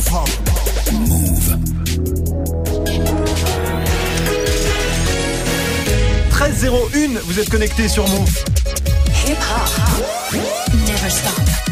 hip-hop. Move. 13.01, vous êtes connectés sur Move. Hip hop. Never stop.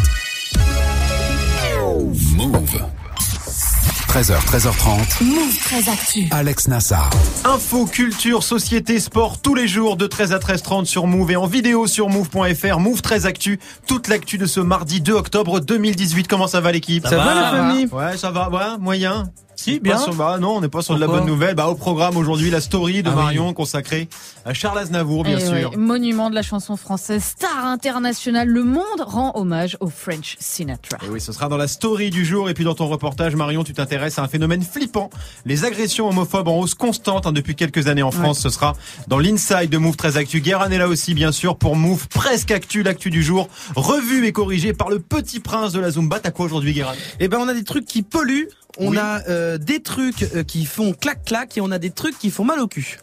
13h, 13h30. Move très actu. Alex Nassar. Info, culture, société, sport, tous les jours de 13 à 13h30 sur Move et en vidéo sur move.fr. Move 13 Actu, toute l'actu de ce mardi 2 octobre 2018. Comment ça va l'équipe? Ça va, la famille? Ouais, ça va, ouais, moyen. Si, Pas bien. sur- bah non, on n'est pas sur de la bonne nouvelle. Bah au programme aujourd'hui la story de Ah oui. Marion consacrée à Charles Aznavour, bien Eh sûr. ouais, monument de la chanson française, star internationale, le monde rend hommage au French Sinatra. Et oui, ce sera dans la story du jour. Et puis dans ton reportage, Marion, tu t'intéresses à un phénomène flippant. Les agressions homophobes en hausse constante hein, depuis quelques années en France. Ce sera dans l'inside de Move 13 Actu. Guérin est là aussi, bien sûr, pour Move presque Actu, l'actu du jour. Revue et corrigée par le petit prince de la Zumba. T'as quoi aujourd'hui, Guérin? Eh ben, on a des trucs qui polluent, on Oui. a euh, des trucs euh, qui font clac-clac et on a des trucs qui font mal au cul.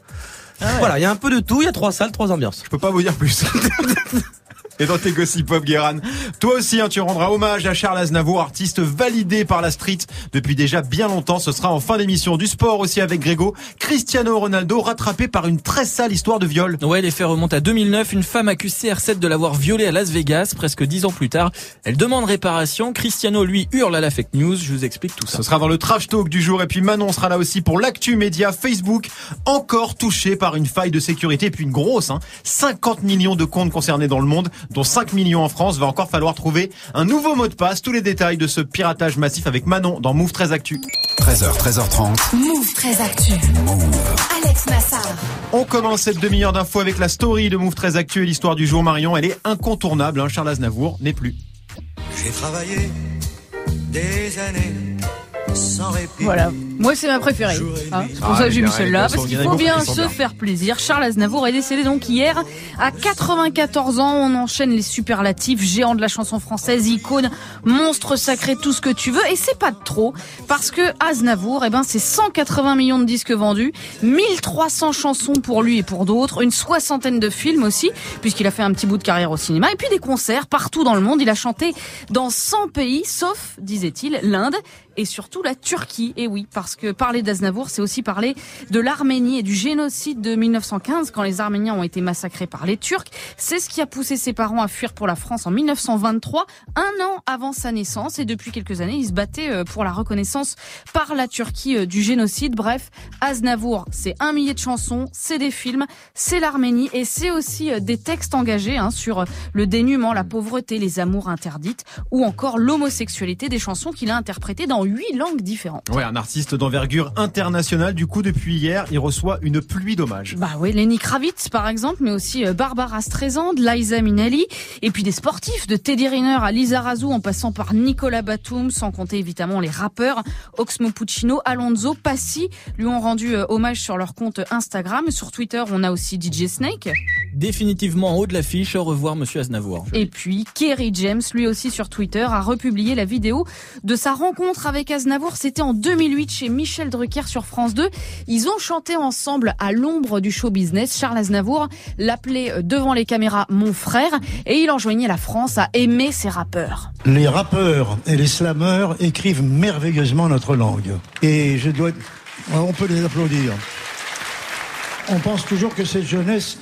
Ah Voilà, il y a un peu de tout, il y a trois salles, trois ambiances. Je peux pas vous dire plus. Et dans tes gossip pop, Guéran. Toi aussi, hein, tu rendras hommage à Charles Aznavour, artiste validé par la street depuis déjà bien longtemps. Ce sera en fin d'émission du sport aussi avec Grégo. Cristiano Ronaldo rattrapé par une très sale histoire de viol. Ouais, les faits remontent à 2009. Une femme accuse CR7 de l'avoir violée à Las Vegas presque dix ans plus tard. Elle demande réparation. Cristiano, lui, hurle à la fake news. Je vous explique tout ça. Ce sera dans le trash talk du jour. Et puis Manon sera là aussi pour l'actu média Facebook, encore touché par une faille de sécurité. Et puis une grosse, hein, 50 millions de comptes concernés dans le monde, dont 5 millions en France. Va encore falloir trouver un nouveau mot de passe. Tous les détails de ce piratage massif avec Manon dans Move 13 Actu. 13h, 13h30. Move très actu. Alex Nassar. On commence cette demi-heure d'infos avec la story de Move 13 Actu et l'histoire du jour. Marion, elle est incontournable. Hein. Charles Aznavour n'est plus. J'ai travaillé des années sans répit. Voilà. Moi, c'est ma préférée. hein. C'est pour Ah, ça que j'ai mais mis celle-là, parce qu'il faut bien se faire plaisir. Charles Aznavour est décédé donc hier à 94 ans. On enchaîne les superlatifs, géant de la chanson française, icône, monstre sacré, tout ce que tu veux. Et c'est pas de trop, parce que Aznavour, eh ben, c'est 180 millions de disques vendus, 1300 chansons pour lui et pour d'autres, une soixantaine de films aussi, puisqu'il a fait un petit bout de carrière au cinéma, et puis des concerts partout dans le monde. Il a chanté dans 100 pays, sauf, disait-il, l'Inde et surtout la Turquie. Et oui, parce que parler d'Aznavour, c'est aussi parler de l'Arménie et du génocide de 1915, quand les Arméniens ont été massacrés par les Turcs. C'est ce qui a poussé ses parents à fuir pour la France en 1923, un an avant sa naissance. Et depuis quelques années, il se battait euh, pour la reconnaissance par la Turquie euh, du génocide. Bref, Aznavour, c'est un millier de chansons, c'est des films, c'est l'Arménie et c'est aussi euh, des textes engagés hein, sur le dénuement, la pauvreté, les amours interdites ou encore l'homosexualité, des chansons qu'il a interprétées dans huit langues différentes. Ouais, un artiste d'envergure internationale. Du coup, depuis hier, il reçoit une pluie d'hommages. Bah oui, Lenny Kravitz par exemple, mais aussi euh, Barbara Streisand, Liza Minnelli, et puis des sportifs de Teddy Riner à Lisa Razou en passant par Nicolas Batum, sans compter évidemment les rappeurs Oxmo Puccino, Alonso, Passy lui ont rendu euh, hommage sur leur compte Instagram. Sur Twitter, on a aussi DJ Snake. Définitivement en haut de l'affiche. Au revoir, monsieur Aznavour. Et puis Kerry James, lui aussi sur Twitter, a republié la vidéo de sa rencontre avec Aznavour. C'était en 2008 chez Michel Drucker sur France 2. Ils ont chanté ensemble à l'ombre du show business. Charles Aznavour l'appelait euh, devant les caméras mon frère et il enjoignait la France à aimer ses rappeurs. Les rappeurs et les slameurs écrivent merveilleusement notre langue. Et je dois... On peut les applaudir. On pense toujours que cette jeunesse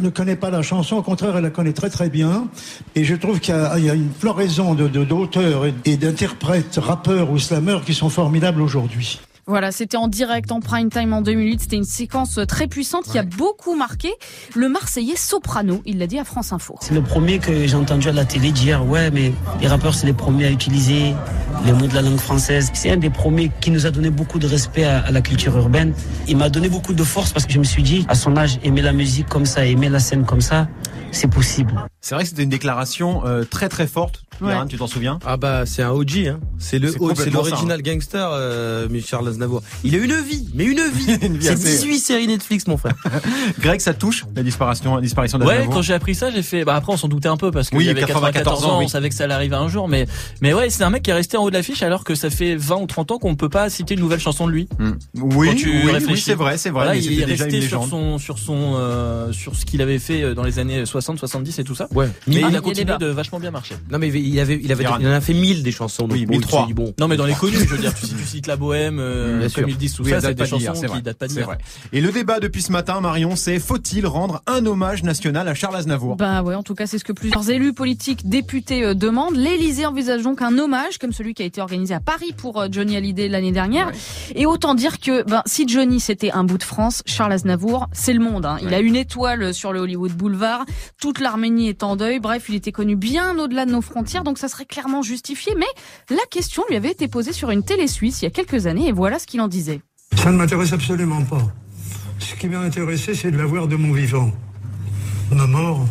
ne, connaît pas la chanson, au contraire, elle la connaît très très bien. Et je trouve qu'il y, a- une floraison de- de- d'auteurs et, d'interprètes, rappeurs ou slameurs qui sont formidables aujourd'hui. Voilà, c'était en direct en prime time en 2008. C'était une séquence très puissante qui a beaucoup marqué le Marseillais Soprano. Il l'a dit à France Info. C'est le premier que j'ai entendu à la télé dire ouais mais les rappeurs c'est les premiers à utiliser les mots de la langue française. C'est un des premiers qui nous a donné beaucoup de respect à, à la culture urbaine. Il m'a donné beaucoup de force parce que je me suis dit à son âge aimer la musique comme ça, aimer la scène comme ça, c'est possible. C'est vrai que c'était une déclaration euh, très très forte. Ouais. Tu t'en souviens? Ah bah c'est un OG, hein. c'est le C'est complètement l'original gangster, euh, Charles Aznavour. Il a une vie, mais une vie. Vie c'est assez- 18 séries Netflix, mon frère. Greg, ça touche la disparition, la disparition Ouais, d'Aznavour? quand j'ai appris ça, j'ai fait. Bah après, on s'en doutait un peu parce qu'il Oui, y avait 94 94 ans, oui. on savait que ça allait arriver un jour. Mais mais ouais, c'est un mec qui est resté en haut de l'affiche alors que ça fait 20 ou 30 ans qu'on ne peut pas citer une nouvelle chanson de lui. Hmm. Oui, Quand tu oui, c'est vrai, c'est vrai. Voilà, mais il est c'était déjà une resté sur légende. son sur son euh, sur ce qu'il avait fait dans les années 60, 70 et tout ça. Ouais. Mais il il a continué de vachement bien marcher. Non mais il avait, il avait, il en a fait 1000 des chansons. donc Oui, bon, 1003. il s'est dit, bon. Non mais dans les connus, je veux dire, tu, tu cites la bohème, euh, comme ils disent tout Oui, ça, c'est pas des chansons c'est qui vrai. datent pas d'hier. Et le débat depuis ce matin, Marion, c'est faut-il rendre un hommage national à Charles Aznavour? Bah ouais, en tout cas, c'est ce que plusieurs élus politiques, députés euh, demandent. L'Élysée envisage donc un hommage, comme celui qui a été organisé à Paris pour euh, Johnny Hallyday l'année dernière. Et autant dire que ben, si Johnny c'était un bout de France, Charles Aznavour, c'est le monde. hein. Il a une étoile sur le Hollywood Boulevard. Toute l'Arménie est en deuil. Bref, il était connu bien au-delà de nos frontières, donc ça serait clairement justifié. Mais la question lui avait été posée sur une télé suisse il y a quelques années, et voilà ce qu'il en disait. Ça ne m'intéresse absolument pas. Ce qui m'a intéressé, c'est de l'avoir de mon vivant. Ma mort,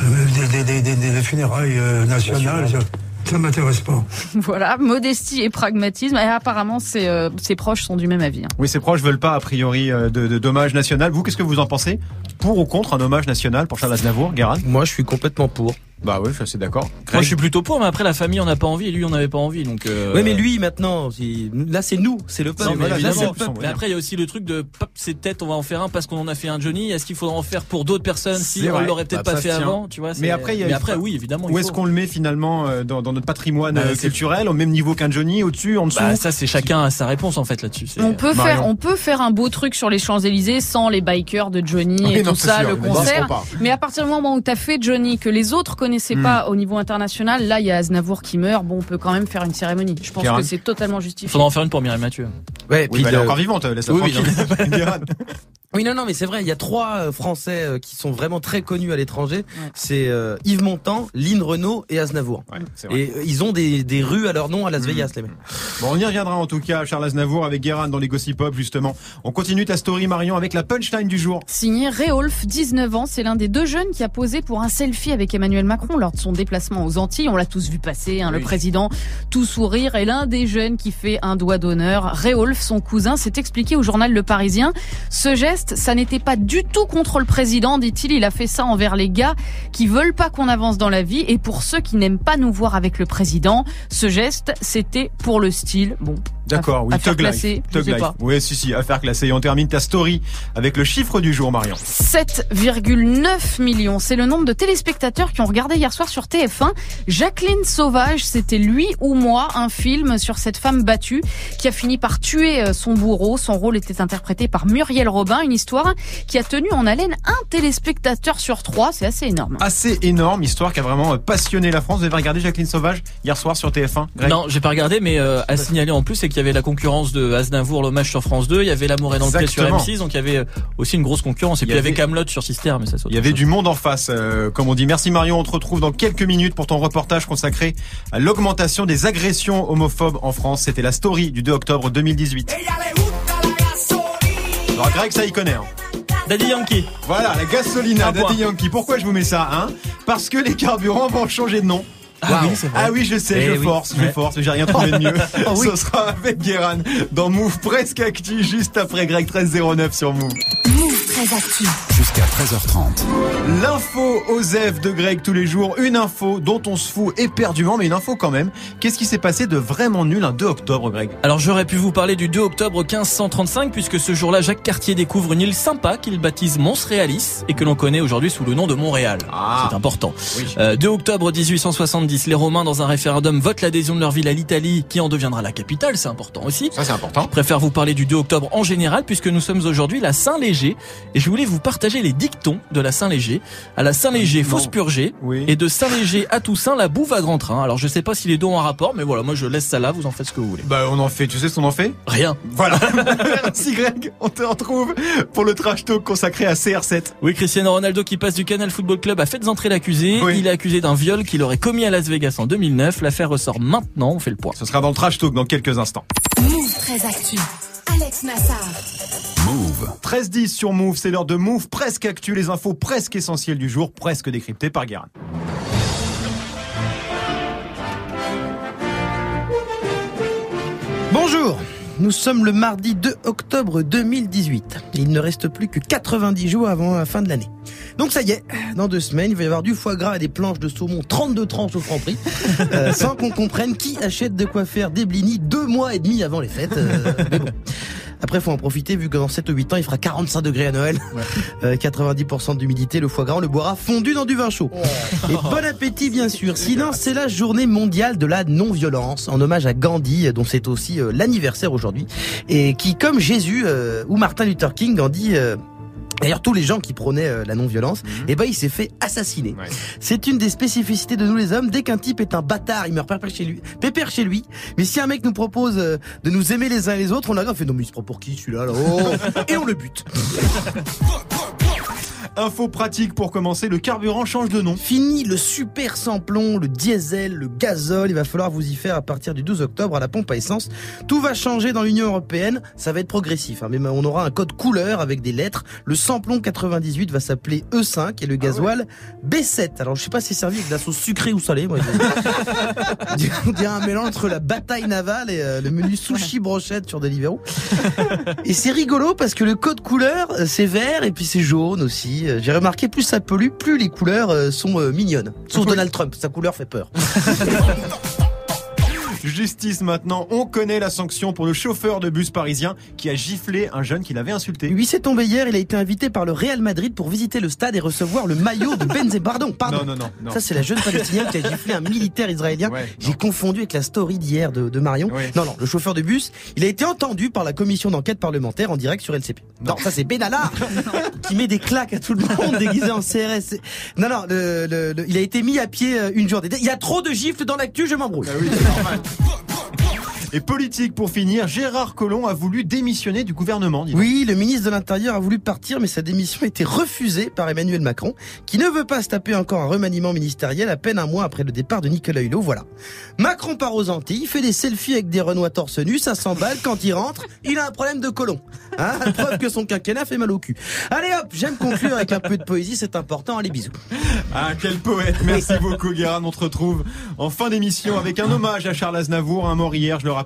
euh, des, des- des- des- des funérailles euh, nationales, ça, ça m'intéresse pas. Voilà, modestie et pragmatisme. Et apparemment, ses, euh, ses proches sont du même avis. hein. Oui, ses proches veulent pas, a priori, de, de d'hommage national. Vous, qu'est-ce que vous en pensez? Pour ou contre un hommage national pour Charles Aznavour, Guérin Moi, je suis complètement pour. Bah oui, je suis assez d'accord. Moi je suis plutôt pour, mais après la famille on n'a pas envie et lui on n'avait pas envie, donc. Euh... Oui, mais lui, maintenant, là, c'est nous, c'est le peuple. Non, mais là, c'est le peuple, Mais après, il y a aussi le truc de, pop, c'est peut-être, on va en faire un parce qu'on en a fait un Johnny. Est-ce qu'il faudra en faire pour d'autres personnes si on l'aurait peut-être Bah, pas fait avant, tu vois Mais après, il y a- mais après, oui, évidemment. Où est-ce qu'on le met finalement euh, dans, dans notre patrimoine Bah, euh, culturel, au même niveau qu'un Johnny, au-dessus, en dessous? Bah, ça, c'est chacun a sa réponse en fait là-dessus. On peut Marion. faire, on peut faire un beau truc sur les Champs-Élysées sans les bikers de Johnny et tout ça, le concert. Mais à partir du moment où t'as fait Johnny que les autres connaissaient Hmm. pas au niveau international, là il y a Aznavour qui meurt. Bon, on peut quand même faire une cérémonie. Je pense que c'est totalement Il justifié. faudra en faire une pour Mireille Mathieu. Ouais, Oui, puis bah, elle est le- encore vivante, laisse-la Oui, oui, tranquille. Guérin. Oui, non, non, mais c'est vrai, il y a trois euh, Français euh, qui sont vraiment très connus à l'étranger. Ouais. C'est euh, Yves Montand, Lynn Renault et Aznavour. Ouais, c'est vrai. Et euh, ils ont des, des rues à leur nom à Las Vegas, les mecs. Bon, on y reviendra en tout cas, Charles Aznavour avec Guérin dans les Gossip Pop, justement. On continue ta story, Marion, avec la punchline du jour. Signé Réolf, 19 ans, c'est l'un des deux jeunes qui a posé pour un selfie avec Emmanuel Macron lors de son déplacement aux Antilles. On l'a tous vu passer, hein, le Oui. président, tout sourire. Et l'un des jeunes qui fait un doigt d'honneur, Réolf, son cousin, s'est expliqué au journal Le Parisien. Ce geste, ça n'était pas du tout contre le président, dit-il. Il a fait ça envers les gars qui veulent pas qu'on avance dans la vie et pour ceux qui n'aiment pas nous voir avec le président. Ce geste, c'était pour le style. Bon. D'accord, oui, Thug Life. sais Life. pas. Oui, si, si, affaire classée. Et on termine ta story avec le chiffre du jour, Marion. 7,9 millions. C'est le nombre de téléspectateurs qui ont regardé hier soir sur TF1. Jacqueline Sauvage, c'était lui ou moi, un film sur cette femme battue qui a fini par tuer euh, son bourreau. Son rôle était interprété par Muriel Robin, une histoire qui a tenu en haleine un téléspectateur sur trois. C'est assez énorme. Assez énorme, histoire qui a vraiment euh, passionné la France. Vous avez regardé Jacqueline Sauvage hier soir sur TF1 Greg? Non, j'ai pas regardé, mais euh, à signaler en plus, c'est qu'il y avait la concurrence de Aznavour, l'hommage sur France 2, il y avait L'amour est dans le pré sur Exactement. M6, donc il y avait euh, aussi une grosse concurrence. Et Il puis il y avait Camelot sur Sister, mais ça Il y avait chose. du monde en face, euh, comme on dit. Merci Marion, on te retrouve dans quelques minutes pour ton reportage consacré à l'augmentation des agressions homophobes en France. C'était la story du 2 octobre 2018. Alors Greg, ça y connaît. hein. Daddy Yankee. Voilà, la gasolina. Daddy Yankee. Pourquoi je vous mets ça hein? Parce que les carburants vont changer de nom. Ah oui, vrai. Ah oui, je sais, Eh je oui. force, je force, mais j'ai rien trouvé de mieux. Oh oui. Ce sera avec Guéran dans Move Presque Actu, juste après Greg 1309 sur Move. Actu. Jusqu'à 13h30. L'info aux F de Greg tous les jours, une info dont on se fout éperdument, mais une info quand même. Qu'est-ce qui s'est passé de vraiment nul un 2 octobre, Greg? Alors j'aurais pu vous parler du 2 octobre 1535 puisque ce jour-là Jacques Cartier découvre une île sympa qu'il baptise Mons Realis et que l'on connaît aujourd'hui sous le nom de Montréal. Ah. C'est important. Oui. Euh, 2 octobre 1870, les Romains dans un référendum votent l'adhésion de leur ville à l'Italie qui en deviendra la capitale, c'est important aussi. Ça c'est important. Je préfère vous parler du 2 octobre en général puisque nous sommes aujourd'hui la Saint-Léger et je voulais vous partager les dictons de la Saint-Léger. À la Saint-Léger, faut se purger. Oui. Et de Saint-Léger à Toussaint, la bouffe à grand train. Alors je sais pas si les deux ont un rapport, mais voilà, moi je laisse ça là, vous en faites ce que vous voulez. Bah on en fait, tu sais ce qu'on en fait? Rien. Voilà. Merci Greg, on te retrouve pour le trash talk consacré à CR7. Oui, Cristiano Ronaldo qui passe du Canal Football Club a fait entrer l'accusé. Oui. Il est accusé d'un viol qu'il aurait commis à Las Vegas en 2009. L'affaire ressort maintenant, on fait le point. Ce sera dans le trash talk dans quelques instants. Move très actu. Alex Nassar. Move. 13-10 sur Move, c'est l'heure de Move, presque actu, les infos presque essentielles du jour, presque décryptées par Guérin. Bonjour nous sommes le mardi 2 octobre 2018. Il ne reste plus que 90 jours avant la fin de l'année. Donc ça y est, dans deux semaines, il va y avoir du foie gras et des planches de saumon 32 tranches au franc prix, euh, sans qu'on comprenne qui achète de quoi faire des blinis deux mois et demi avant les fêtes. euh, mais bon. Après, faut en profiter vu que dans 7 ou 8 ans, il fera 45 degrés à Noël. Euh, 90% d'humidité, le foie gras, on le boira fondu dans du vin chaud. Et bon appétit, bien sûr. Sinon, c'est la journée mondiale de la non-violence, en hommage à Gandhi, dont c'est aussi euh, l'anniversaire aujourd'hui. Et qui, comme Jésus euh, ou Martin Luther King, Gandhi... D'ailleurs, tous les gens qui prônaient euh, la non-violence, eh ben, il s'est fait assassiner. Ouais. C'est une des spécificités de nous les hommes. Dès qu'un type est un bâtard, il meurt pépère chez lui. Pépère chez lui. Mais si un mec nous propose euh, de nous aimer les uns les autres, on on fait non mais il se prend pour qui celui-là là oh Et on le bute. Info pratique pour commencer, le carburant change de nom. Fini le super samplon, le diesel, le gazole. Il va falloir vous y faire à partir du 12 octobre à la pompe à essence. Tout va changer dans l'Union européenne. Ça va être progressif. hein, mais on aura un code couleur avec des lettres. Le samplon 98 va s'appeler E5 et le gasoil B7. Alors je sais pas si c'est servi avec de la sauce sucrée ou salée. Moi, je- on dirait un mélange entre la bataille navale et euh, le menu sushi brochette sur Deliveroo. Et c'est rigolo parce que le code couleur, euh, c'est vert et puis c'est jaune aussi. Euh, J'ai remarqué plus ça pollue, plus les couleurs euh, sont euh, mignonnes. Sauf Donald Trump, sa couleur fait peur. Justice maintenant, on connaît la sanction pour le chauffeur de bus parisien qui a giflé un jeune qui l'avait insulté. Lui, c'est tombé hier, il a été invité par le Real Madrid pour visiter le stade et recevoir le maillot de Benzema. Pardon, pardon. Non, non, non. non. Ça, c'est la jeune palestinienne qui a giflé un militaire israélien. Ouais, J'ai confondu avec la story d'hier de, de Marion. Ouais. Non, non, le chauffeur de bus, il a été entendu par la commission d'enquête parlementaire en direct sur LCP. Non, ça c'est Benalla qui met des claques à tout le monde déguisé en CRS. Non, non, le, le- le- il a été mis à pied euh, une journée. Il y a trop de gifles dans l'actu, je m'embrouille. Ah oui, c'est normal. Et politique pour finir, Gérard Collomb a voulu démissionner du gouvernement. Oui, le ministre de l'Intérieur a voulu partir, mais sa démission a été refusée par Emmanuel Macron, qui ne veut pas se taper encore un remaniement ministériel à peine un mois après le départ de Nicolas Hulot. Voilà. Macron part aux Antilles, fait des selfies avec des Renois torse nu, ça s'emballe. Quand il rentre, il a un problème de colon. Hein Preuve que son quinquennat fait mal au cul. Allez hop, j'aime conclure avec un peu de poésie, c'est important. Allez, bisous. Ah, quel poète. Merci beaucoup, Guérin. On se retrouve en fin d'émission avec un hommage à Charles Aznavour, un mort hier, je le rappelle,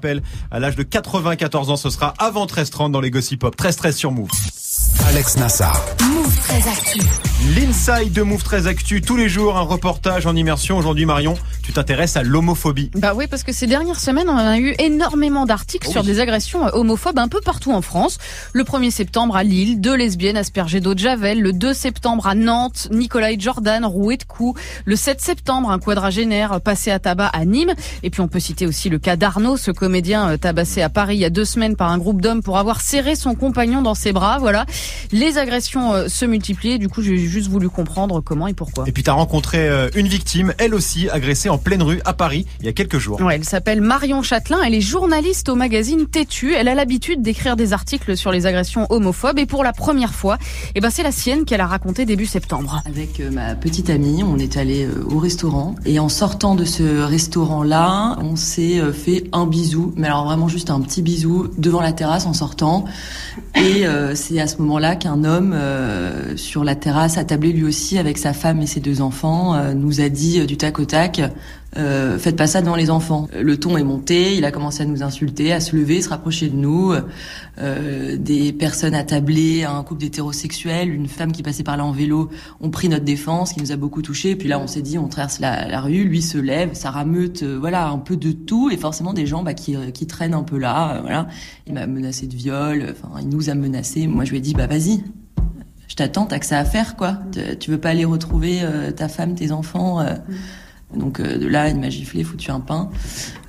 à l'âge de 94 ans. Ce sera avant 13h30 dans les Gossip Pop. 13-13 sur Move. Alex Nassar. Move très actu. L'inside de Move très Actu. Tous les jours, un reportage en immersion. Aujourd'hui, Marion, tu t'intéresses à l'homophobie. Bah oui, parce que ces dernières semaines, on a eu énormément d'articles Oh sur des agressions euh, homophobes un peu partout en France. Le 1er septembre à Lille, deux lesbiennes aspergées d'eau de Javel. Le 2 septembre à Nantes, Nicolas et Jordan roués de coups. Le 7 septembre, un quadragénaire passé à tabac à Nîmes. Et puis on peut citer aussi le cas d'Arnaud, ce comédien euh, tabassé à Paris il y a deux semaines par un groupe d'hommes pour avoir serré son compagnon dans ses bras. Voilà. Les agressions euh, se multiplient. Du coup, j'ai juste voulu comprendre comment et pourquoi. Et puis, tu as rencontré euh, une victime, elle aussi, agressée en pleine rue à Paris, il y a quelques jours. Ouais, elle s'appelle Marion Châtelain, elle est journaliste au magazine Têtu. Elle a l'habitude d'écrire des articles sur les agressions homophobes et pour la première fois, eh ben c'est la sienne qu'elle a racontée début septembre. Avec euh, ma petite amie, on est allé au restaurant et en sortant de ce restaurant-là, on s'est fait un bisou, mais alors vraiment juste un petit bisou devant la terrasse en sortant. Et euh, c'est à ce moment-là qu'un homme euh, sur la terrasse, attablé lui aussi avec sa femme et ses deux enfants, euh, nous a dit euh, du tac au tac. Euh, faites pas ça devant les enfants. Le ton est monté, il a commencé à nous insulter, à se lever, se rapprocher de nous. Euh, des personnes attablées, un couple d'hétérosexuels, une femme qui passait par là en vélo ont pris notre défense, qui nous a beaucoup touchés. Et puis là, on s'est dit, on traverse la, la rue, lui se lève, ça rameute, euh, voilà, un peu de tout, et forcément des gens bah, qui, qui traînent un peu là. euh, voilà, il m'a menacé de viol, enfin, il nous a menacé. Moi, je lui ai dit, bah vas-y. Je t'attends, t'as que ça à faire, quoi. Tu- veux pas aller retrouver euh, ta femme, tes enfants euh, Donc euh, de là, il m'a giflé, foutu un pain.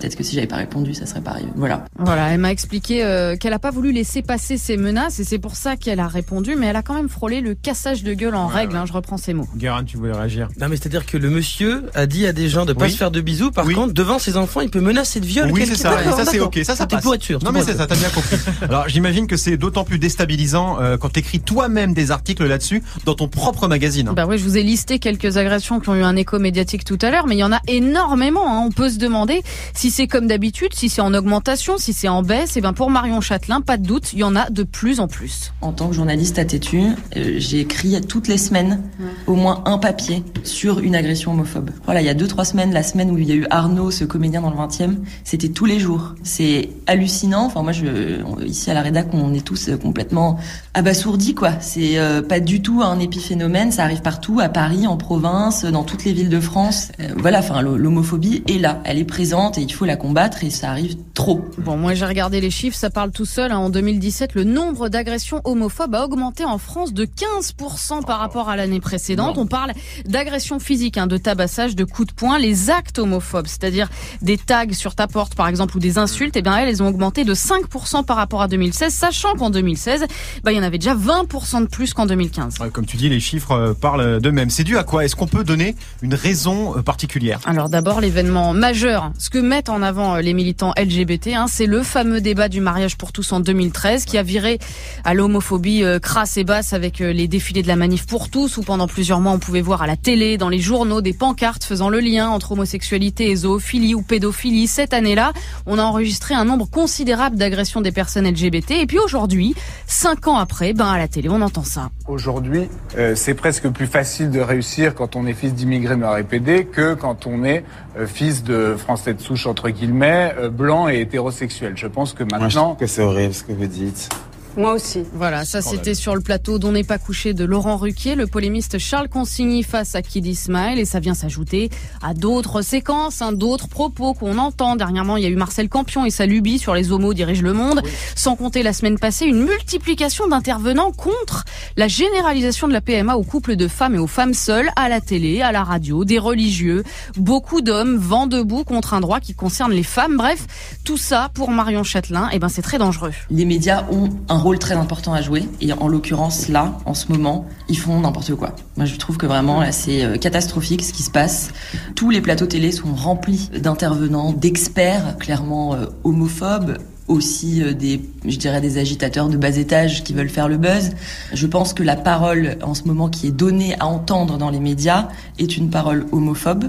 Peut-être que si j'avais pas répondu, ça serait pas arrivé. Voilà. Voilà, elle m'a expliqué euh, qu'elle a pas voulu laisser passer ses menaces et c'est pour ça qu'elle a répondu, mais elle a quand même frôlé le cassage de gueule en Ouais, règle, ouais. hein, je reprends ses mots. Guérin, tu voulais réagir Non, mais c'est-à-dire que le monsieur a dit à des gens de pas Oui. se faire de bisous. Par Oui. contre, devant ses enfants, il peut menacer de viol. Oui, c'est ça. Et ça, c'est ok. Ça, ça passe. pour être sûr. Non, mais pour c'est ça, t'as bien compris. Alors, j'imagine que c'est d'autant plus déstabilisant euh, quand t'écris toi-même des articles là-dessus dans ton propre magazine. Bah oui, je vous ai listé quelques agressions qui ont eu un écho médiatique tout à l'heure, mais il y en a énormément. hein. On peut se demander si c'est comme d'habitude, si c'est en augmentation, si c'est en baisse. Et ben pour Marion Châtelain, pas de doute, il y en a de plus en plus. En tant que journaliste à Tétu, euh, j'ai écrit toutes les semaines au moins un papier sur une agression homophobe. Voilà, il y a deux trois semaines, la semaine où il y a eu Arnaud, ce comédien dans le 20e, c'était tous les jours. C'est hallucinant. Enfin moi, je, ici à la rédac, on est tous complètement abasourdis quoi. C'est euh, pas du tout un épiphénomène. Ça arrive partout, à Paris, en province, dans toutes les villes de France. Euh, voilà, enfin l'ho- l'homophobie est là, elle est présente et il faut la combattre et ça arrive trop. Bon, moi j'ai regardé les chiffres, ça parle tout seul. hein. En 2017, le nombre d'agressions homophobes a augmenté en France de 15% par rapport à l'année précédente. On parle d'agressions physiques, hein, de tabassage, de coups de poing. Les actes homophobes, c'est-à-dire des tags sur ta porte par exemple ou des insultes, eh bien elles, elles ont augmenté de 5% par rapport à 2016, sachant qu'en 2016, bah, il y en avait déjà 20% de plus qu'en 2015. Ouais, Comme tu dis, les chiffres euh, parlent d'eux-mêmes. C'est dû à quoi? Est-ce qu'on peut donner une raison euh, particulière? Alors d'abord l'événement majeur, ce que mettent en avant euh, les militants LGBT, hein, c'est le fameux débat du mariage pour tous en 2013 qui a viré à l'homophobie euh, crasse et basse avec euh, les défilés de la manif pour tous où pendant plusieurs mois on pouvait voir à la télé, dans les journaux des pancartes faisant le lien entre homosexualité et zoophilie ou pédophilie. Cette année-là, on a enregistré un nombre considérable d'agressions des personnes LGBT et puis aujourd'hui, cinq ans après, ben à la télé on entend ça. Aujourd'hui, c'est presque plus facile de réussir quand on est fils d'immigrés noirs et PD que quand on est fils de français de souche entre guillemets, euh, blanc et hétérosexuel. Je pense que Moi, je maintenant, que c'est horrible ce que vous dites. Moi aussi. Voilà, ça c'était sur le plateau dont n'est pas couché de Laurent Ruquier, le polémiste Charles Consigny face à Kid Ismail, et ça vient s'ajouter à d'autres séquences, hein, d'autres propos qu'on entend. Dernièrement, il y a eu Marcel Campion et sa lubie sur les homos dirigent le monde, sans compter la semaine passée une multiplication d'intervenants contre la généralisation de la PMA aux couples de femmes et aux femmes seules, à la télé, à la radio, des religieux, beaucoup d'hommes vent debout contre un droit qui concerne les femmes. Bref, tout ça pour Marion Châtelain, eh ben c'est très dangereux. Les médias ont un rôle très important à jouer et en l'occurrence là, en ce moment, ils font n'importe quoi. Moi je trouve que vraiment c'est euh, catastrophique ce qui se passe. Tous les plateaux télé sont remplis d'intervenants, d'experts clairement euh, homophobes aussi euh, des, je dirais, des agitateurs de bas étage qui veulent faire le buzz. Je pense que la parole en ce moment qui est donnée à entendre dans les médias est une parole homophobe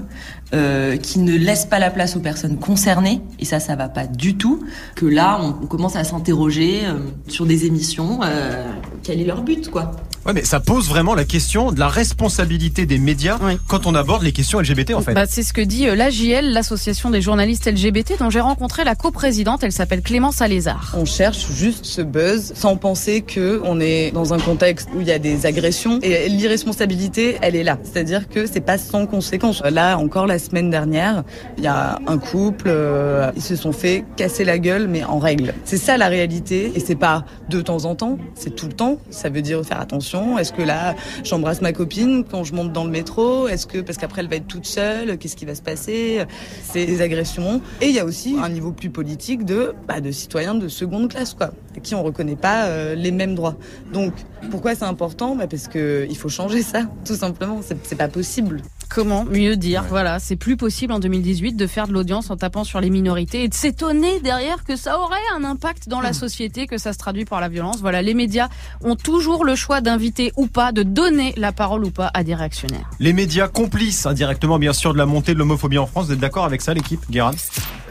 euh, qui ne laisse pas la place aux personnes concernées et ça, ça va pas du tout. Que là, on, commence à s'interroger euh, sur des émissions. euh, quel est leur but, quoi Ouais, mais ça pose vraiment la question de la responsabilité des médias quand on aborde les questions LGBT en fait. Bah, c'est ce que dit euh, l'AJL, l'association des journalistes LGBT, dont j'ai rencontré la coprésidente. Elle s'appelle Clémence Alézard. On cherche juste ce buzz sans penser que on est dans un contexte où il y a des agressions et l'irresponsabilité, elle est là. C'est-à-dire que c'est pas sans conséquence. Là, encore la semaine dernière, il y a un couple, euh, ils se sont fait casser la gueule, mais en règle. C'est ça la réalité et c'est pas de temps en temps, c'est tout le temps. Ça veut dire faire attention. Est-ce que là, j'embrasse ma copine quand je monte dans le métro? Est-ce que parce qu'après elle va être toute seule Qu'est-ce qui va se passer? C'est des agressions. Et il y a aussi un niveau plus politique de bah, de citoyens de seconde classe, quoi, à qui on reconnaît pas euh, les mêmes droits. Donc pourquoi c'est important? Bah, Parce que il faut changer ça, tout simplement. C'est c'est pas possible. Comment mieux dire Voilà, c'est plus possible en 2018 de faire de l'audience en tapant sur les minorités et de s'étonner derrière que ça aurait un impact dans la société, que ça se traduit par la violence. Voilà, les médias ont toujours le choix d'inviter ou pas, de donner la parole ou pas à des réactionnaires. Les médias complices indirectement bien sûr de la montée de l'homophobie en France. Vous êtes d'accord avec ça l'équipe, Guérin?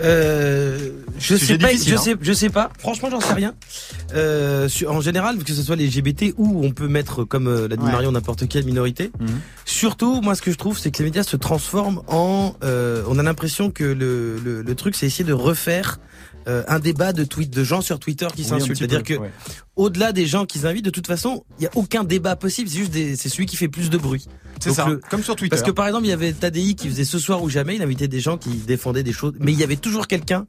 Euh, je Sujet sais pas, je hein. sais, je sais pas. Franchement, j'en sais rien. Euh, en général, que ce soit les LGBT ou on peut mettre, comme euh, l'a dit Ouais. Marion, n'importe quelle minorité. Mhm. Surtout, moi, ce que je trouve, c'est que les médias se transforment en. euh, on a l'impression que le, le, le truc, c'est essayer de refaire. euh, un débat de tweets de gens sur Twitter qui Oui, s'insultent. C'est-à-dire que ouais. au-delà des gens qu'ils invitent, de toute façon, il y a aucun débat possible. C'est juste des- c'est celui qui fait plus de bruit. C'est ça, le- comme sur Twitter. Parce que par exemple, il y avait Tadei qui faisait ce soir ou jamais, il invitait des gens qui défendaient des choses, mais il y avait toujours quelqu'un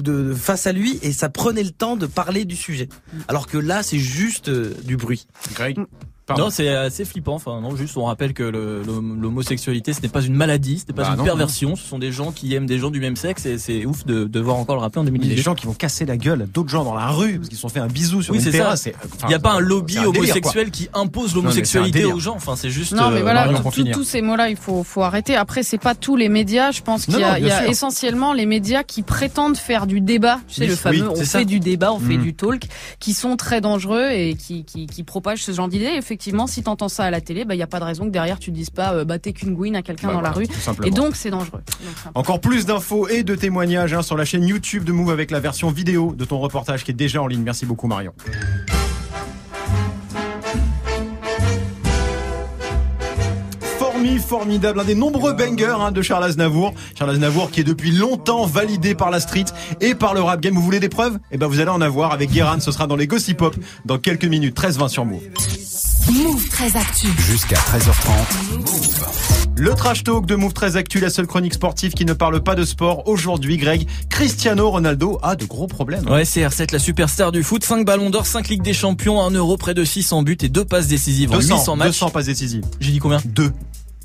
de face à lui et ça prenait le temps de parler du sujet. Alors que là, c'est juste euh, du bruit. Greg, pardon. Non, c'est assez flippant. Enfin, non, juste on rappelle que l'homosexualité, ce n'est pas une maladie, ce n'est pas Bah une non, perversion. Ce sont des gens qui aiment des gens du même sexe et c'est ouf de devoir encore le rappeler en Il y a des 2018. gens qui vont casser la gueule à d'autres gens dans la rue parce qu'ils se sont fait un bisou sur Oui, une terrasse. Il n'y a pas un lobby délire, homosexuel qui impose l'homosexualité aux gens. Enfin, c'est juste. Non, mais euh, voilà, tout- finir. tous ces mots-là, il faut, faut arrêter. Après, c'est pas tous les médias. Je pense qu'il y a, y a essentiellement les médias qui prétendent faire du débat. Tu sais, Oui, le fameux, oui, on fait ça. du débat, on fait Mm. du talk, qui sont très dangereux et qui, qui, qui propagent ce genre d'idées. Effectivement, si t'entends ça à la télé, bah, il y a pas de raison que derrière tu dises pas, euh, bah, t'es qu'une gouine à quelqu'un Bah, dans la rue. Et donc, c'est dangereux. Donc, Encore plus d'infos et de témoignages hein, sur la chaîne YouTube de Move avec la version vidéo de ton reportage qui est déjà en ligne. Merci beaucoup Marion. Formi, formidable, un des nombreux bangers hein, de Charles Aznavour. Charles Aznavour qui est depuis longtemps validé par la street et par le rap game. Vous voulez des preuves? Eh ben vous allez en avoir avec Guérin. Ce sera dans les Gossip Pop dans quelques minutes. 13-20 sur Move. Move très actu. Jusqu'à 13h30. Move. Le trash talk de Move 13 Actu, la seule chronique sportive qui ne parle pas de sport. Aujourd'hui, Greg, Cristiano Ronaldo a de gros problèmes. Ouais, CR7, la superstar du foot, 5 ballons d'or, 5 Ligues des Champions, 1 euro, près de 600 buts et 2 passes décisives en 200, 800 matchs. 200 passes décisives. J'ai dit combien? 2.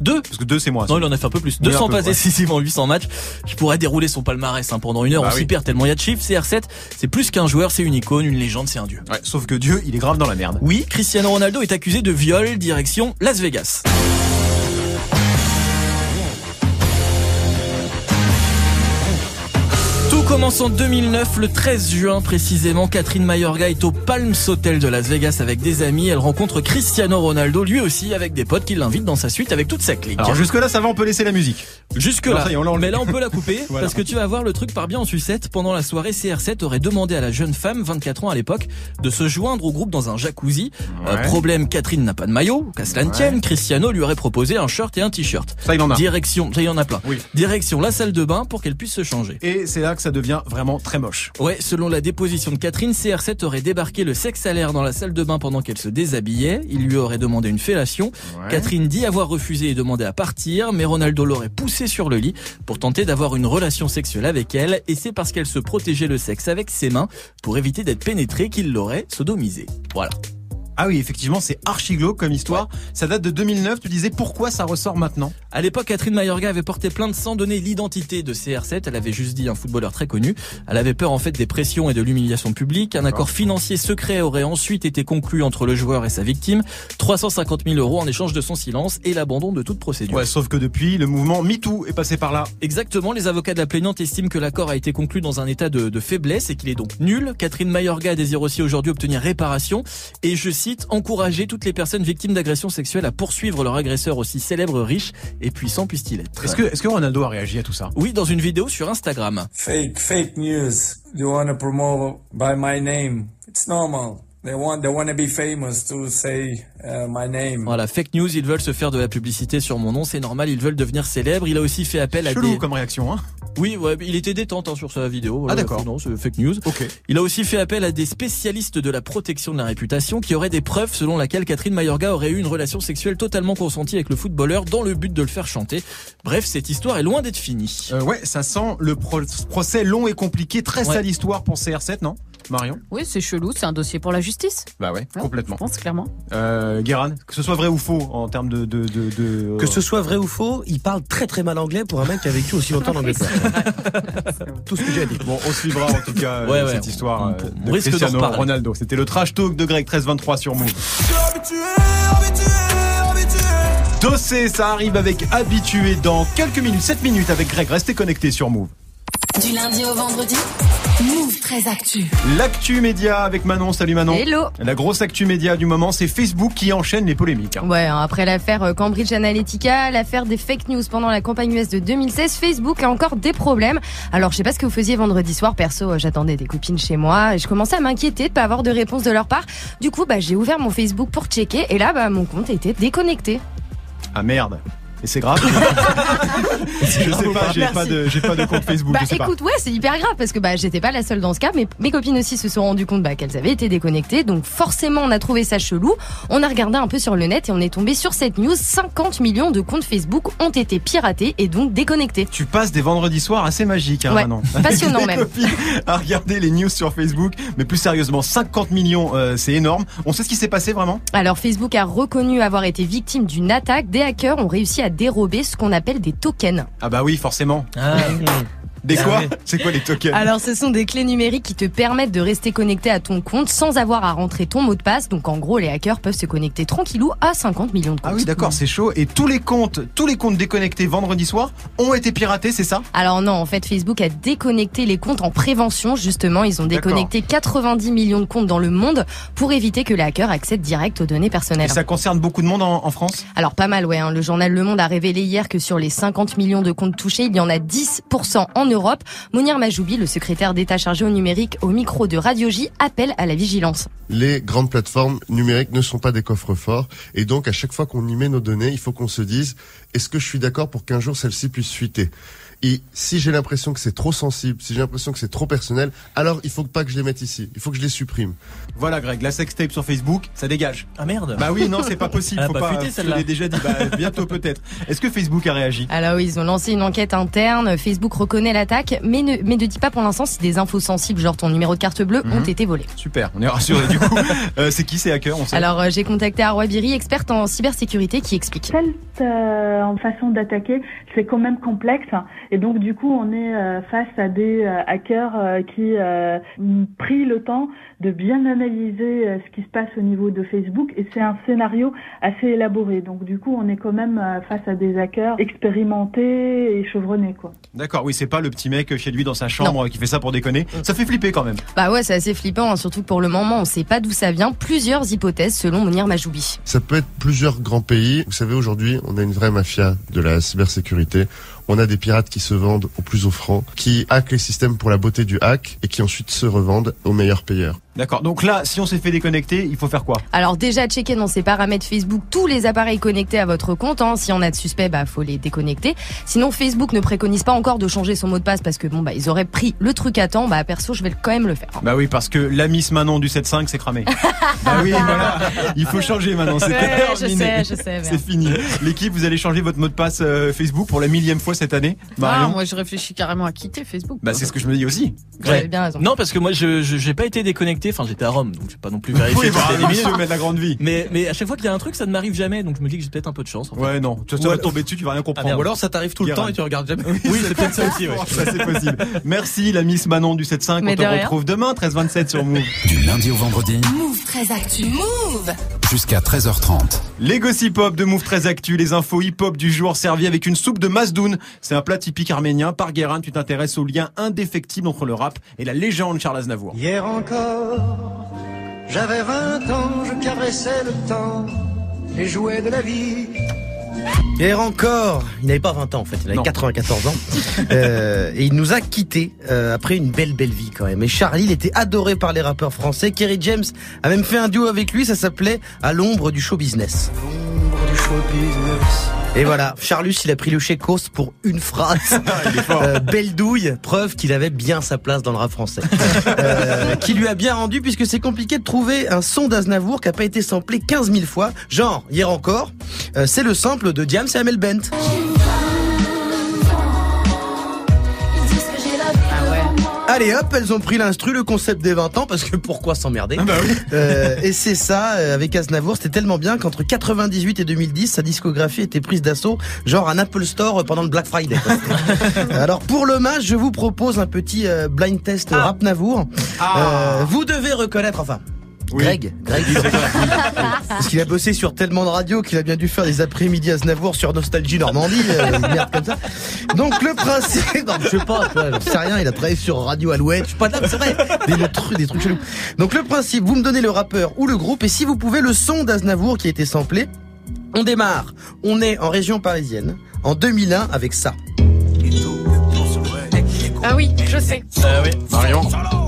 2 Parce que 2 c'est moi. Non, il en a fait un peu plus. Oui, un 200 peu, passes décisives en 800 matchs. Je pourrais dérouler son palmarès hein, pendant une heure. Bah on oui. s'y perd tellement il y a de chiffres. CR7, c'est plus qu'un joueur, c'est une icône, une légende, c'est un dieu. Ouais, sauf que Dieu, il est grave dans la merde. Oui, Cristiano Ronaldo est accusé de viol, direction Las Vegas. Commence en 2009, le 13 juin précisément. Catherine Mayorga est au Palms Hotel de Las Vegas avec des amis. Elle rencontre Cristiano Ronaldo, lui aussi, avec des potes qui l'invitent dans sa suite avec toute sa clique. Alors jusque là, ça va, on peut laisser la musique. Jusque Non, là. ça y est, on l'a enlevé. Mais là, on peut la couper Voilà. parce que tu vas voir le truc part bien en sucette. Pendant la soirée, CR7 aurait demandé à la jeune femme, 24 ans à l'époque, de se joindre au groupe dans un jacuzzi. Euh, Ouais. problème, Catherine n'a pas de maillot. Qu'à cela ne tienne, Cristiano lui aurait proposé un shirt et un t-shirt. Ça, il en a. Direction, ça y en a plein. Oui. Direction la salle de bain pour qu'elle puisse se changer. Et c'est là que ça devient vraiment très moche. Ouais, selon la déposition de Catherine, CR7 aurait débarqué le sexe à l'air dans la salle de bain pendant qu'elle se déshabillait. Il lui aurait demandé une fellation. Ouais. Catherine dit avoir refusé et demandé à partir, mais Ronaldo l'aurait poussé sur le lit pour tenter d'avoir une relation sexuelle avec elle, et c'est parce qu'elle se protégeait le sexe avec ses mains pour éviter d'être pénétrée qu'il l'aurait sodomisé. Voilà. Ah oui, effectivement, c'est archi glauque comme histoire. Ça date de 2009. Tu disais pourquoi ça ressort maintenant? À l'époque, Catherine Mayorga avait porté plainte sans donner l'identité de CR7. Elle avait juste dit un footballeur très connu. Elle avait peur en fait des pressions et de l'humiliation publique. Un accord financier secret aurait ensuite été conclu entre le joueur et sa victime. 350 000 euros en échange de son silence et l'abandon de toute procédure. Ouais, sauf que depuis, le mouvement MeToo est passé par là. Exactement, les avocats de la plaignante estiment que l'accord a été conclu dans un état de, de faiblesse et qu'il est donc nul. Catherine Mayorga désire aussi aujourd'hui obtenir réparation et, je cite, encourager toutes les personnes victimes d'agressions sexuelles à poursuivre leur agresseur aussi célèbre, riche et puissant puisse-t-il être. Est-ce que, est-ce que Ronaldo a réagi à tout ça? Oui, dans une vidéo sur Instagram. Fake, fake news. You want to promote by my name? It's normal. They want, they want to be famous to say uh, my name. Voilà, fake news, ils veulent se faire de la publicité sur mon nom, c'est normal, ils veulent devenir célèbres. Il a aussi fait appel à Chelou des... comme réaction, hein Oui, ouais, il était détente hein, sur sa vidéo. Ah, d'accord. Non, c'est fake news. Ok. Il a aussi fait appel à des spécialistes de la protection de la réputation qui auraient des preuves selon laquelle Catherine Mayorga aurait eu une relation sexuelle totalement consentie avec le footballeur dans le but de le faire chanter. Bref, cette histoire est loin d'être finie. Euh, ouais, ça sent le pro- procès long et compliqué, très Ouais. sale histoire pour CR7, non? Marion Oui, c'est chelou, c'est un dossier pour la justice. Bah ouais, Ouais, complètement. Je pense clairement. Euh, Guéran, que ce soit vrai ou faux en termes de... de, de, de- Que ce soit vrai ou faux, il parle très très mal anglais pour un mec qui a vécu aussi longtemps en Angleterre. Tout ce que j'ai dire. Bon, on suivra en tout cas euh, Ouais, ouais, cette on- histoire on- euh, on de Cristiano. Ronaldo. C'était le trash talk de Greg 1323 sur Move. Dossé, ça arrive avec Habitué dans quelques minutes, 7 minutes avec Greg. Restez connectés sur Move. Du lundi au vendredi, Move 13 Actu. L'actu média avec Manon. Salut Manon. Hello. La grosse actu média du moment, c'est Facebook qui enchaîne les polémiques. hein. Ouais, hein, après l'affaire euh, Cambridge Analytica, l'affaire des fake news pendant la campagne US de 2016, Facebook a encore des problèmes. Alors, je sais pas ce que vous faisiez vendredi soir. Perso, euh, j'attendais des copines chez moi et je commençais à m'inquiéter de pas avoir de réponse de leur part. Du coup, bah, j'ai ouvert mon Facebook pour checker et là, bah, mon compte était déconnecté. Ah merde. Et c'est grave. je sais pas, j'ai pas de, j'ai pas de compte Facebook. Bah je sais pas. écoute, ouais, c'est hyper grave parce que bah j'étais pas la seule dans ce cas, mais mes copines aussi se sont rendues compte bah, qu'elles avaient été déconnectées, donc forcément on a trouvé ça chelou. On a regardé un peu sur le net et on est tombé sur cette news 50 millions de comptes Facebook ont été piratés et donc déconnectés. Tu passes des vendredis soirs assez magiques, hein, Ouais, passionnant même. À regarder les news sur Facebook, mais plus sérieusement, 50 millions, euh, c'est énorme. On sait ce qui s'est passé vraiment? Alors Facebook a reconnu avoir été victime d'une attaque. Des hackers ont réussi à dérober ce qu'on appelle des tokens. Ah bah oui, forcément. Ah, Des Ah quoi. C'est quoi les tokens Alors ce sont des clés numériques qui te permettent de rester connecté à ton compte sans avoir à rentrer ton mot de passe. Donc en gros, les hackers peuvent se connecter tranquillou à 50 millions de comptes. Ah oui, d'accord, c'est chaud. Et tous les comptes, tous les comptes déconnectés vendredi soir ont été piratés, c'est ça Alors non, en fait, Facebook a déconnecté les comptes en prévention. Justement, ils ont déconnecté 90 millions de comptes dans le monde pour éviter que les hackers accèdent direct aux données Et personnelles. ça concerne beaucoup de monde en, en France Alors pas mal, ouais. hein. Le journal Le Monde a révélé hier que sur les 50 millions de comptes touchés, il y en a 10% en Europe. Mounir Majoubi, le secrétaire d'État chargé au numérique au micro de Radio J, appelle à la vigilance. les grandes plateformes numériques ne sont pas des coffres forts et donc à chaque fois qu'on y met nos données, il faut qu'on se dise est-ce que je suis d'accord pour qu'un jour celle-ci puisse fuiter? Et si j'ai l'impression que c'est trop sensible, si j'ai l'impression que c'est trop personnel, alors il faut pas que je les mette ici. Il faut que je les supprime. Voilà Greg, la sextape sur Facebook, ça dégage. Ah merde. Bah oui, non, c'est pas possible. Faut pas pas. fuité, je l'ai déjà dit. Bah, bientôt peut-être. Est-ce que Facebook a réagi? Alors oui, ils ont lancé une enquête interne. Facebook reconnaît l'attaque, mais ne, mais ne dit pas pour l'instant si des infos sensibles, genre ton numéro de carte bleue, ont Mhm. été volées. Super, on est rassurés du coup. Euh, c'est qui ces hackers On sait. Alors euh, j'ai contacté Arwa Biri, experte en cybersécurité, qui explique. Cette euh, en façon d'attaquer, c'est quand même complexe et donc du coup on est euh, face à des euh, hackers euh, qui euh, ont pris le temps de bien analyser euh, ce qui se passe au niveau de Facebook et c'est un scénario assez élaboré. Donc du coup on est quand même euh, face à des hackers expérimentés et chevronnés quoi. D'accord, oui, c'est pas le petit mec chez lui dans sa chambre qui fait ça pour déconner. Ça fait flipper quand même. Bah ouais, c'est assez flippant, hein, surtout que pour le moment, on sait pas d'où ça vient. Plusieurs hypothèses selon Mounir Majoubi. Ça peut être plusieurs grands pays. Vous savez, aujourd'hui, on a une vraie mafia de la cybersécurité. On a des pirates qui se vendent au plus offrant, qui hackent les systèmes pour la beauté du hack et qui ensuite se revendent aux meilleurs payeurs. D'accord. Donc là, si on s'est fait déconnecter, il faut faire quoi? Alors déjà, checker dans ses paramètres Facebook tous les appareils connectés à votre compte. Hein. Si on a de suspects, bah faut les déconnecter. Sinon, Facebook ne préconise pas encore de changer son mot de passe parce que bon bah ils auraient pris le truc à temps. Bah perso, je vais quand même le faire. Bah oui, parce que la Miss Manon du 7.5 c'est cramé. bah oui, voilà. Il faut changer maintenant. C'est Ouais, je terminé. sais, je sais. C'est fini. L'équipe, vous allez changer votre mot de passe euh, Facebook pour la millième fois cette année. Marion? Ah, moi, je réfléchis carrément à quitter Facebook. Bah c'est ce que je me dis aussi. Vous avez bien raison. Non, parce que moi, je je- j'ai pas été déconnecté. Enfin, j'étais à Rome, donc j'ai pas non plus vérifié. Oui, bah, minutes. la grande vie. Mais mais à chaque fois qu'il y a un truc, ça ne m'arrive jamais. Donc je me dis que j'ai peut-être un peu de chance. en fait. Ouais, non. Tu vas alors- tomber dessus, tu vas rien comprendre. Ah. Ou alors ça t'arrive tout le Guérin. temps et tu regardes jamais. Oui, c'est peut-être ça aussi. Ouais. Ça c'est possible. Merci la Miss Manon du 7.5. Mais On te retrouve demain 13h27 sur Move. Du lundi au vendredi Move très actu. Move jusqu'à 13h30. Les gossip hop de Move très actu, les infos hip hop du jour servis avec une soupe de masdoun. C'est un plat typique arménien. Par Guérin, tu t'intéresses au lien indéfectible entre le rap et la légende Charles Aznavour. Hier encore, j'avais 20 ans, je caressais le temps et jouais de la vie. Hier encore, il n'avait pas 20 ans en fait, il avait Non. 94 ans. Euh, et il nous a quittés euh, après une belle belle vie quand même. Et Charlie, il était adoré par les rappeurs français. Kerry James a même fait un duo avec lui, ça s'appelait À l'ombre du show business. L'ombre du show business. Et voilà, Charlus, il a pris le chécos pour une phrase. Euh, belle douille, preuve qu'il avait bien sa place dans le rap français. Euh, qui lui a bien rendu puisque c'est compliqué de trouver un son d'Aznavour qui a pas été samplé 15 000 fois. Genre, hier encore, euh, c'est le sample de Diams et Amel Bent. Allez hop, elles ont pris l'instru, le concept des 20 ans, parce que pourquoi s'emmerder Euh, Et c'est ça, euh, avec Aznavour, c'était tellement bien qu'entre 98 et 2010, sa discographie était prise d'assaut, genre un Apple Store pendant le Black Friday. Alors pour l'hommage, je vous propose un petit euh, blind test rap Navour. Euh, vous devez reconnaître, enfin... Greg, Greg, reconnaît. parce qu'il a bossé sur tellement de radios qu'il a bien dû faire des après-midi Aznavour sur Nostalgie Normandie, euh, une merde comme ça. Donc le principe, non, je sais pas, j'en sais rien, il a travaillé sur Radio Alouette, je sais pas là, c'est vrai, des trucs, des trucs chelous. Donc le principe, vous me donnez le rappeur ou le groupe et si vous pouvez le son d'Aznavour qui a été samplé, on démarre. On est en région parisienne en 2001 avec ça. Ah oui, je sais. Ah oui. Marion.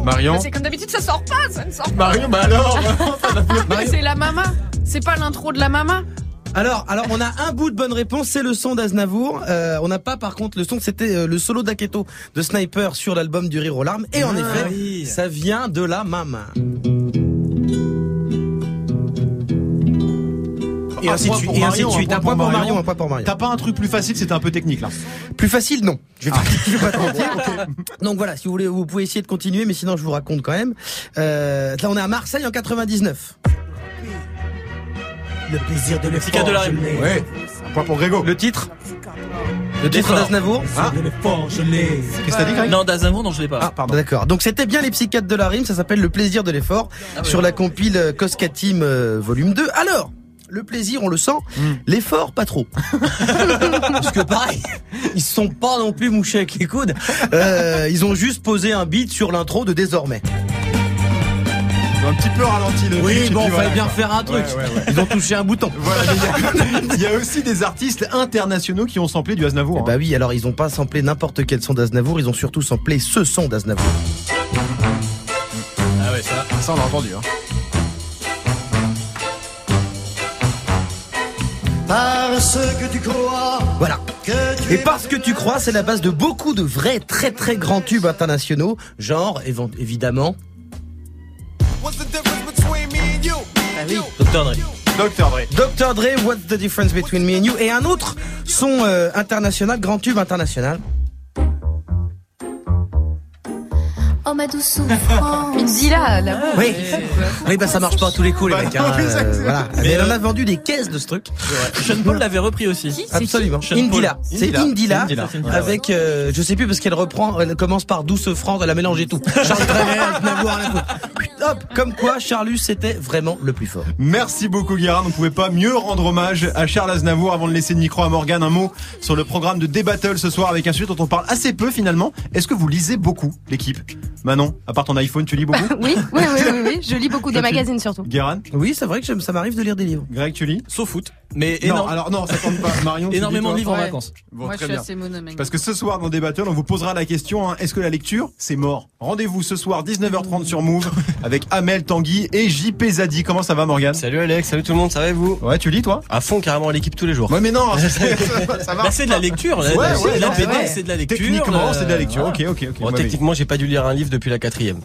Marion. Mais C'est comme d'habitude, ça sort pas, ça ne sort pas. Marion, bah alors. Mais C'est la mama. C'est pas l'intro de la mama. Alors, alors on a un bout de bonne réponse, c'est le son d'Aznavour. Euh, on n'a pas par contre le son, c'était euh, le solo d'Aketo de Sniper sur l'album du Rire aux larmes. Et en Ah effet, oui. ça vient de la maman. Et ainsi de suite, pour et ainsi de Marion, suite. un point pour Marion, Marion. un point pour Marion. T'as pas un truc plus facile, c'était un peu technique là. Plus facile, non. Je vais Ah. pas, je vais pas te mentir. Donc voilà, si vous voulez, vous pouvez essayer de continuer, mais sinon je vous raconte quand même. Euh, là, on est à Marseille en 99. Le plaisir de Petit cas de la rime. Ouais. Un point pour Grégo. Le titre Le titre L'effort. d'Aznavour Ah. Qu'est-ce que t'as dit, Greg Non, d'Aznavour, non, je l'ai pas. Ah, pardon. D'accord. Donc c'était bien les psychiatres de la rime, ça s'appelle Le plaisir de l'effort sur la compile Cosca Team euh, volume 2. Alors, le plaisir, on le sent, l'effort pas trop. Parce que pareil, ils se sont pas non plus mouchés avec les coudes. Euh, ils ont juste posé un beat sur l'intro de désormais. Ils ont un petit peu ralenti le Oui, bon, puis fallait voilà. bien faire un truc. Ouais, ouais, ouais. Ils ont touché un bouton. Voilà, il y a- il y, a aussi des artistes internationaux qui ont samplé du Aznavour. hein. Bah oui, alors ils ont pas samplé n'importe quel son d'Aznavour, ils ont surtout samplé ce son d'Aznavour. Ah ouais, ça. Ça, on l'a entendu. Hein. Parce que tu crois Voilà. Et parce que tu crois, c'est la base de beaucoup de vrais très très grands tubes internationaux, genre évidemment. Ah Dr. Dre. Dr. Dre. Dr. Dre, What's the difference between me and you? Et un autre son euh, international, grand tube international. Oh ma douce souffrance. Indila, là. Oui, oui bah ça marche pas à tous les coups les Bah, mecs. hein, euh, voilà. Mais, Mais, elle en euh, a vendu des caisses de ce truc. Sean Paul l'avait repris aussi. Absolument. Sean Paul. Indila. C'est Indila. Avec, euh, je sais plus parce qu'elle reprend, elle commence par douce France, elle a mélangé tout. Charles Trenet, rien à foutre. Hop, comme quoi Charlus c'était vraiment le plus fort. Merci beaucoup Guérin, on ne pouvait pas mieux rendre hommage à Charles Aznavour avant de laisser le micro à Morgane. Un mot sur le programme de D-Battle ce soir avec un sujet dont on parle assez peu finalement. Est-ce que vous lisez beaucoup l'équipe? Manon, à part ton iPhone, tu lis beaucoup? Oui, oui, oui, oui, oui. Je lis beaucoup de Toi, tu- magazines surtout. Guérin Oui, c'est vrai que ça m'arrive de lire des livres. Greg, tu lis? Sauf foot. Mais Non, énorme- alors non, ça compte pas. Marion, énormément de livres en Ouais. vacances. Bon, Moi, je suis bien. assez. Parce que ce soir dans des battles, on vous posera la question hein, est-ce que la lecture c'est mort? Rendez-vous ce soir 19h30 sur Move avec Amel Tanguy et JP Zadi. Comment ça va Morgane? Salut Alex, salut tout le monde, ça va et vous? Ouais, tu lis toi? À fond carrément l'équipe tous les jours. Ouais, mais non, ça, Bah, marche. c'est de la lecture. Ouais, ouais, c'est de la lecture. Techniquement, c'est de la lecture. Ok, ok, ok. Bon, techniquement, j'ai pas dû lire un livre depuis la quatrième.